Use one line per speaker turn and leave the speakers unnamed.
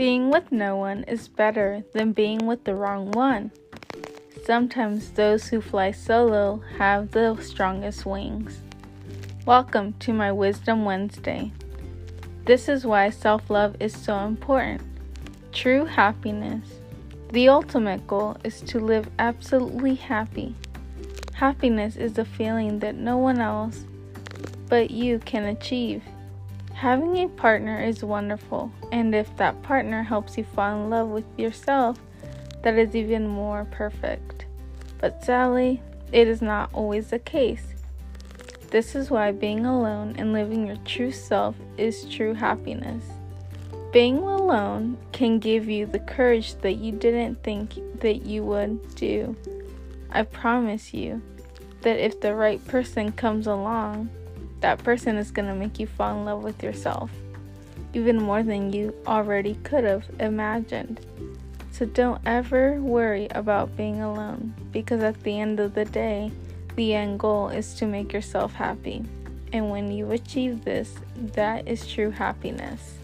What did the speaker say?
Being with no one is better than being with the wrong one. Sometimes those who fly solo have the strongest wings. Welcome to my Wisdom Wednesday. This is why self love is so important. True happiness. The ultimate goal is to live absolutely happy. Happiness is a feeling that no one else but you can achieve. Having a partner is wonderful, and if that partner helps you fall in love with yourself, that is even more perfect. But sadly, it is not always the case. This is why being alone and living your true self is true happiness. Being alone can give you the courage that you didn't think that you would do. I promise you that if the right person comes along, that person is going to make you fall in love with yourself, even more than you already could have imagined. So don't ever worry about being alone because at the end of the day, the end goal is to make yourself happy. And when you achieve this, that is true happiness.